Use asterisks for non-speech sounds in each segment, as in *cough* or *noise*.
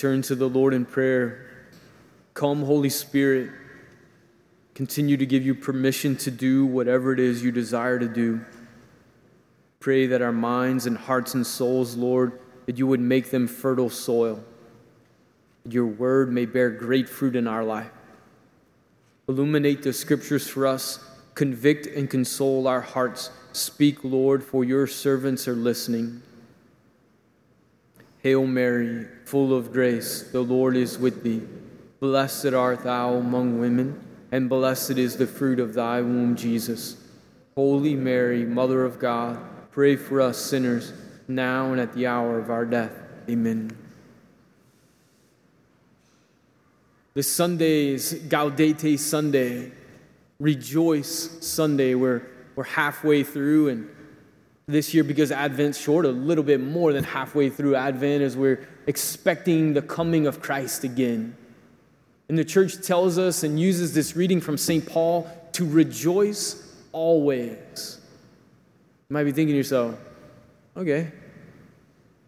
turn to the Lord in prayer. Come, Holy Spirit, continue to give you permission to do whatever it is you desire to do. Pray that our minds and hearts and souls, Lord, that you would make them fertile soil. That your word may bear great fruit in our life. Illuminate the scriptures for us, convict and console our hearts. Speak, Lord, for your servants are listening. Hail Mary, full of grace, the Lord is with thee. Blessed art thou among women, and blessed is the fruit of thy womb, Jesus. Holy Mary, Mother of God, pray for us sinners, now and at the hour of our death. Amen. This Sunday is Gaudete Sunday, Rejoice Sunday. We're, we're halfway through, and this year, because Advent's short, a little bit more than halfway through Advent, as we're expecting the coming of Christ again. And the church tells us and uses this reading from St. Paul to rejoice always. You might be thinking to yourself, okay,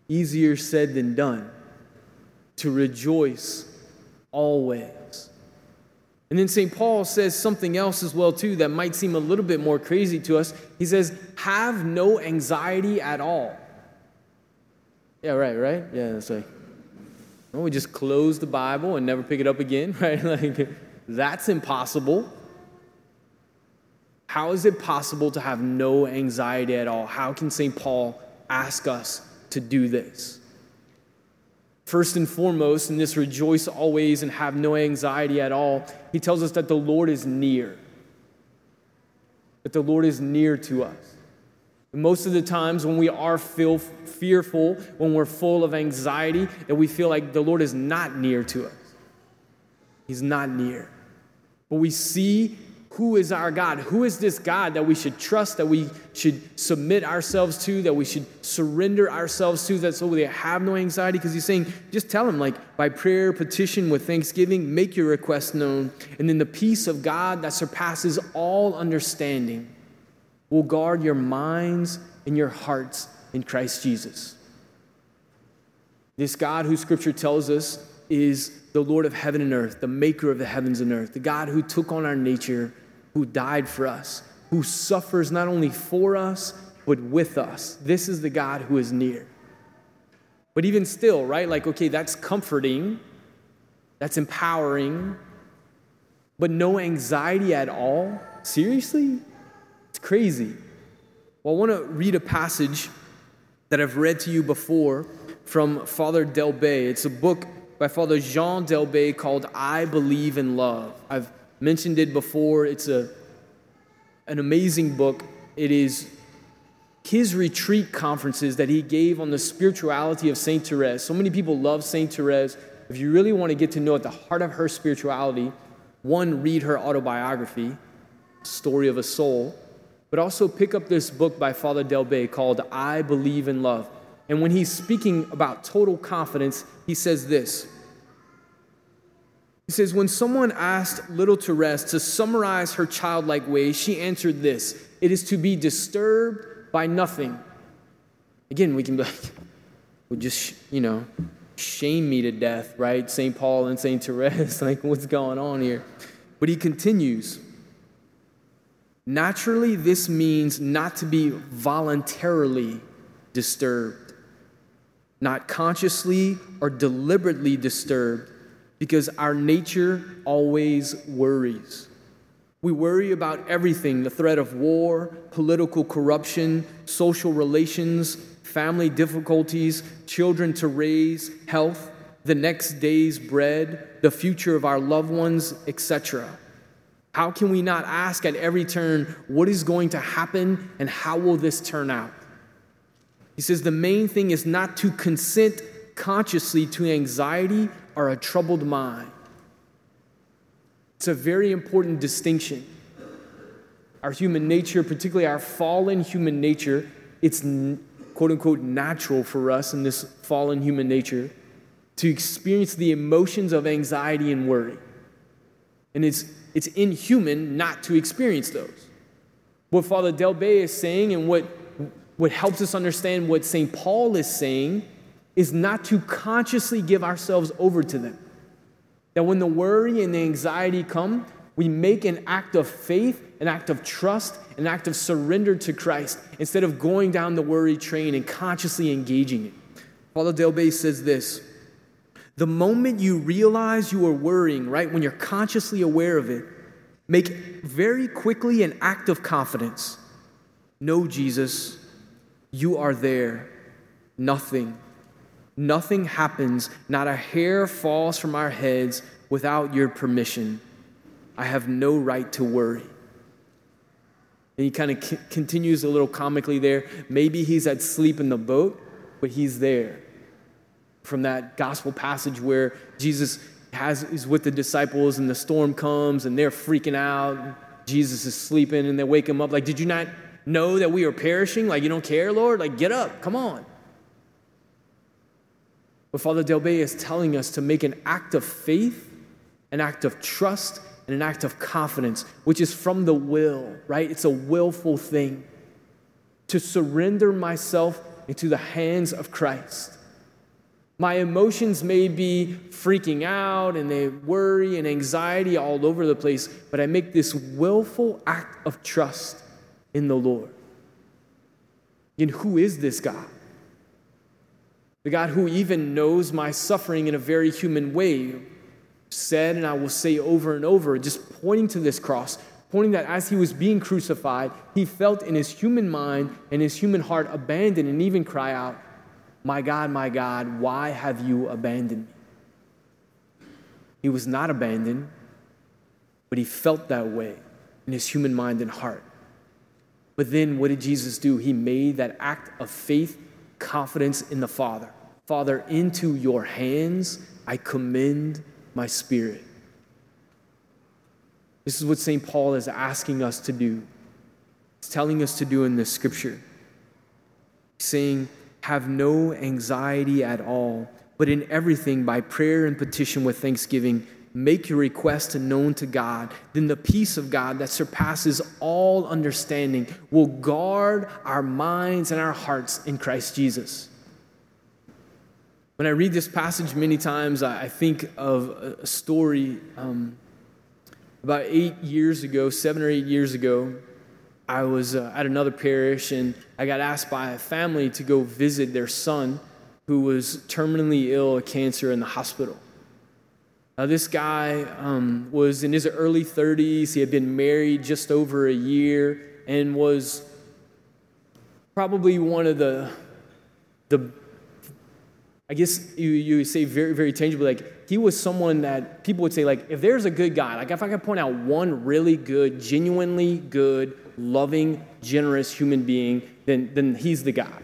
easier said than done. To rejoice always. And then St. Paul says something else as well too that might seem a little bit more crazy to us. He says, "Have no anxiety at all." Yeah, right, right? Yeah, that's like well, we just close the Bible and never pick it up again, *laughs* right? Like that's impossible. How is it possible to have no anxiety at all? How can St. Paul ask us to do this? First and foremost, in this rejoice always and have no anxiety at all, he tells us that the Lord is near. That the Lord is near to us. Most of the times when we are feel fearful, when we're full of anxiety, that we feel like the Lord is not near to us. He's not near. But we see who is our God? Who is this God that we should trust, that we should submit ourselves to, that we should surrender ourselves to, that so we have no anxiety? Because he's saying, just tell him, like, by prayer, petition, with thanksgiving, make your request known. And then the peace of God that surpasses all understanding will guard your minds and your hearts in Christ Jesus. This God who scripture tells us is the Lord of heaven and earth, the maker of the heavens and earth, the God who took on our nature who died for us, who suffers not only for us, but with us. This is the God who is near. But even still, right? Like, okay, that's comforting, that's empowering, but no anxiety at all? Seriously? It's crazy. Well, I want to read a passage that I've read to you before from Father d'Elbée. It's a book by Father Jean d'Elbée called I Believe in Love. I've mentioned it before. It's a, an amazing book. It is his retreat conferences that he gave on the spirituality of Saint Therese. So many people love Saint Therese. If you really want to get to know at the heart of her spirituality, one, read her autobiography, Story of a Soul, but also pick up this book by Father d'Elbée called I Believe in Love. And when he's speaking about total confidence, he says this he says, When someone asked little Therese to summarize her childlike ways, she answered this It is to be disturbed by nothing. Again, we can be like, well, just, you know, shame me to death, right? St. Paul and St. Therese, *laughs* like, what's going on here? But he continues. Naturally, this means not to be voluntarily disturbed, not consciously or deliberately disturbed, because our nature always worries. We worry about everything the threat of war, political corruption, social relations, family difficulties, children to raise, health, the next day's bread, the future of our loved ones, etc. How can we not ask at every turn, what is going to happen and how will this turn out? He says the main thing is not to consent consciously to anxiety or a troubled mind. It's a very important distinction. Our human nature, particularly our fallen human nature, it's quote unquote natural for us in this fallen human nature to experience the emotions of anxiety and worry. And it's, it's inhuman not to experience those. What Father Del d'Elbée is saying and what, what helps us understand what St. Paul is saying is not to consciously give ourselves over to them. That when the worry and the anxiety come, we make an act of faith, an act of trust, an act of surrender to Christ instead of going down the worry train and consciously engaging it. Paulo d'Elbée says this The moment you realize you are worrying, right, when you're consciously aware of it, make very quickly an act of confidence. Know, Jesus, you are there. Nothing, nothing happens, not a hair falls from our heads without your permission. I have no right to worry. And he kind of c- continues a little comically there. Maybe he's at sleep in the boat, but he's there. From that gospel passage where Jesus has, is with the disciples and the storm comes and they're freaking out. Jesus is sleeping and they wake him up. Like, did you not know that we are perishing? Like, you don't care, Lord? Like, get up, come on. But Father d'Elbée is telling us to make an act of faith, an act of trust, and an act of confidence, which is from the will, right? It's a willful thing to surrender myself into the hands of Christ. My emotions may be freaking out and they worry and anxiety all over the place, but I make this willful act of trust in the Lord. And who is this God? The God who even knows my suffering in a very human way, said, and I will say over and over, just pointing to this cross, pointing that as he was being crucified, he felt in his human mind and his human heart abandoned and even cry out, My God, my God, why have you abandoned me? He was not abandoned, but he felt that way in his human mind and heart. But then what did Jesus do? He made that act of faith, confidence in the Father. Father, into your hands I commend my spirit. This is what St. Paul is asking us to do. He's telling us to do in this scripture. saying, Have no anxiety at all, but in everything by prayer and petition with thanksgiving, make your request known to God. Then the peace of God that surpasses all understanding will guard our minds and our hearts in Christ Jesus. When I read this passage many times, I think of a story um, about eight years ago, seven or eight years ago. I was uh, at another parish and I got asked by a family to go visit their son who was terminally ill of cancer in the hospital. Now, this guy um, was in his early 30s. He had been married just over a year and was probably one of the, the I guess you, you say very, very tangible, like he was someone that people would say, like, if there's a good guy, like if I could point out one really good, genuinely good, loving, generous human being, then, then he's the guy.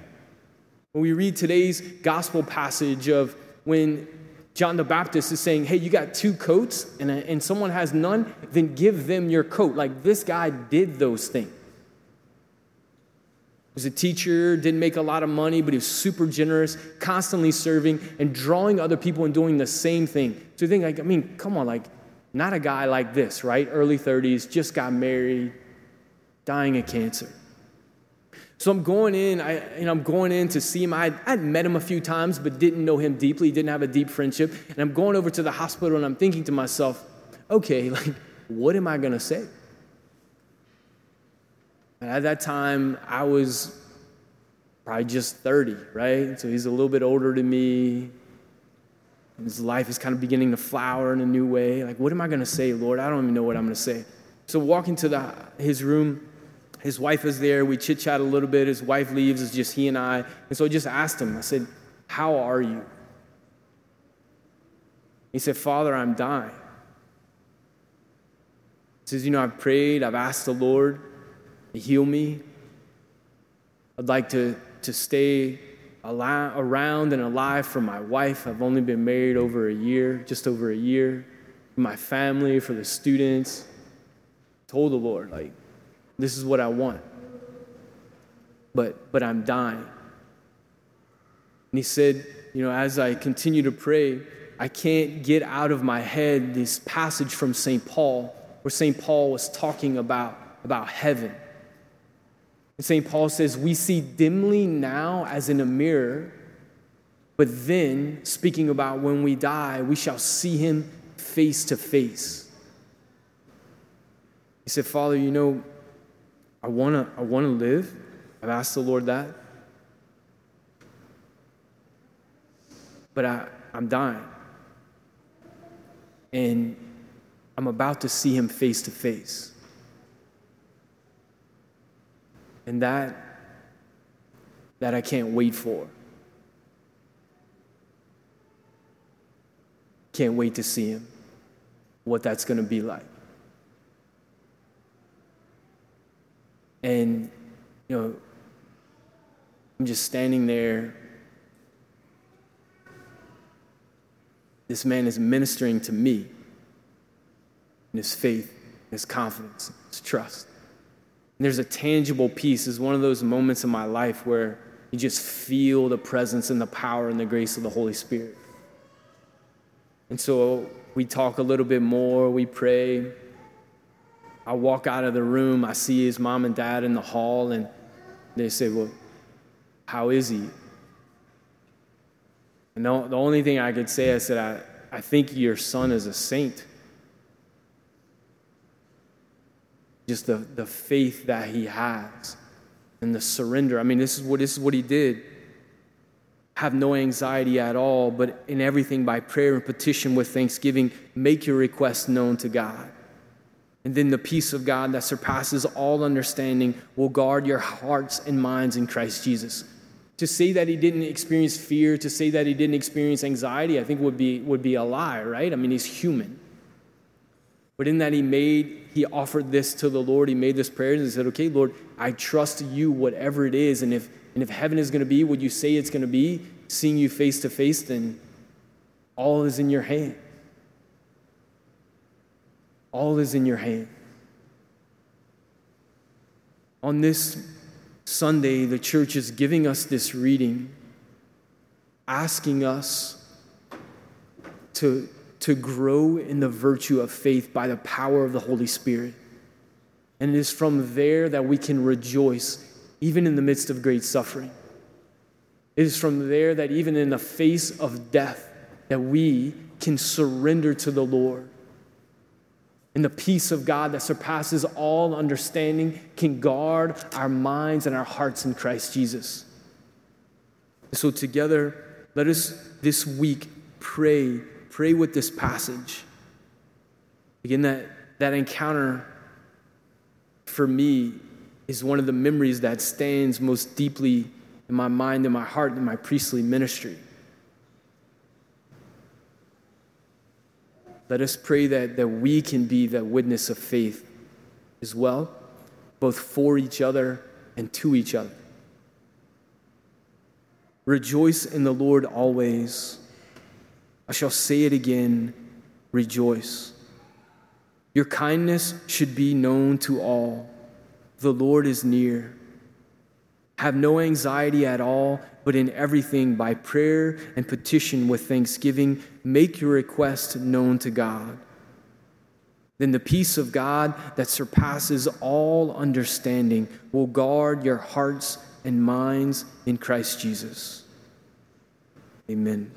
When we read today's gospel passage of when John the Baptist is saying, hey, you got two coats and, uh, and someone has none, then give them your coat. Like this guy did those things was a teacher, didn't make a lot of money, but he was super generous, constantly serving and drawing other people and doing the same thing. So you think, like, I mean, come on, like, not a guy like this, right? Early 30s, just got married, dying of cancer. So I'm going in, I, know, I'm going in to see him. I, I'd met him a few times, but didn't know him deeply, didn't have a deep friendship. And I'm going over to the hospital and I'm thinking to myself, okay, *laughs* like, what am I gonna say? And at that time, I was probably just 30, right? So he's a little bit older than me. His life is kind of beginning to flower in a new way. Like, what am I going to say, Lord? I don't even know what I'm going to say. So, walking to the, his room, his wife is there. We chit chat a little bit. His wife leaves. It's just he and I. And so I just asked him, I said, How are you? He said, Father, I'm dying. He says, You know, I've prayed, I've asked the Lord to heal me. I'd like to, to stay around and alive for my wife. I've only been married over a year, just over a year. For my family, for the students. Told the Lord, like, this is what I want. But, but I'm dying. And he said, you know, as I continue to pray, I can't get out of my head this passage from St. Paul, where St. Paul was talking about, about heaven And St. Paul says, We see dimly now as in a mirror, But then, speaking about when we die, we shall see him face to face. He said, Father, you know, I want to I wanna live. I've asked the Lord that. But I, I'm dying. And I'm about to see him face to face. And that, that I can't wait for. Can't wait to see him, what that's going to be like. And, you know, I'm just standing there. This man is ministering to me in his faith, in his confidence, his trust. And there's a tangible peace. It's one of those moments in my life where you just feel the presence and the power and the grace of the Holy Spirit. And so we talk a little bit more, we pray. I walk out of the room, I see his mom and dad in the hall, and they say, Well, how is he? And the, the only thing I could say, I said, I, I think your son is a saint. Just the, the faith that he has and the surrender. I mean, this is what, this is what he did. Have no anxiety at all, but in everything by prayer and petition with thanksgiving, make your request known to God. And then the peace of God that surpasses all understanding will guard your hearts and minds in Christ Jesus. To say that he didn't experience fear, to say that he didn't experience anxiety, I think would be, would be a lie, right? I mean, he's human. But in that he made, he offered this to the Lord. He made this prayer and he said, Okay, Lord, I trust you, whatever it is. And if, and if heaven is going to be what you say it's going to be, seeing you face to face, then all is in your hand. All is in your hand. On this Sunday, the church is giving us this reading, asking us to, to grow in the virtue of faith by the power of the Holy Spirit. And it is from there that we can rejoice, even in the midst of great suffering. It is from there that even in the face of death, that we can surrender to the Lord and the peace of God that surpasses all understanding can guard our minds and our hearts in Christ Jesus. So, together, let us this week pray, pray with this passage. Again, that, that encounter for me is one of the memories that stands most deeply in my mind and my heart in my priestly ministry. Let us pray that, that we can be the witness of faith as well, both for each other and to each other. Rejoice in the Lord always. I shall say it again rejoice. Your kindness should be known to all. The Lord is near. Have no anxiety at all, but in everything by prayer and petition with thanksgiving, make your request known to God. Then the peace of God that surpasses all understanding will guard your hearts and minds in Christ Jesus. Amen.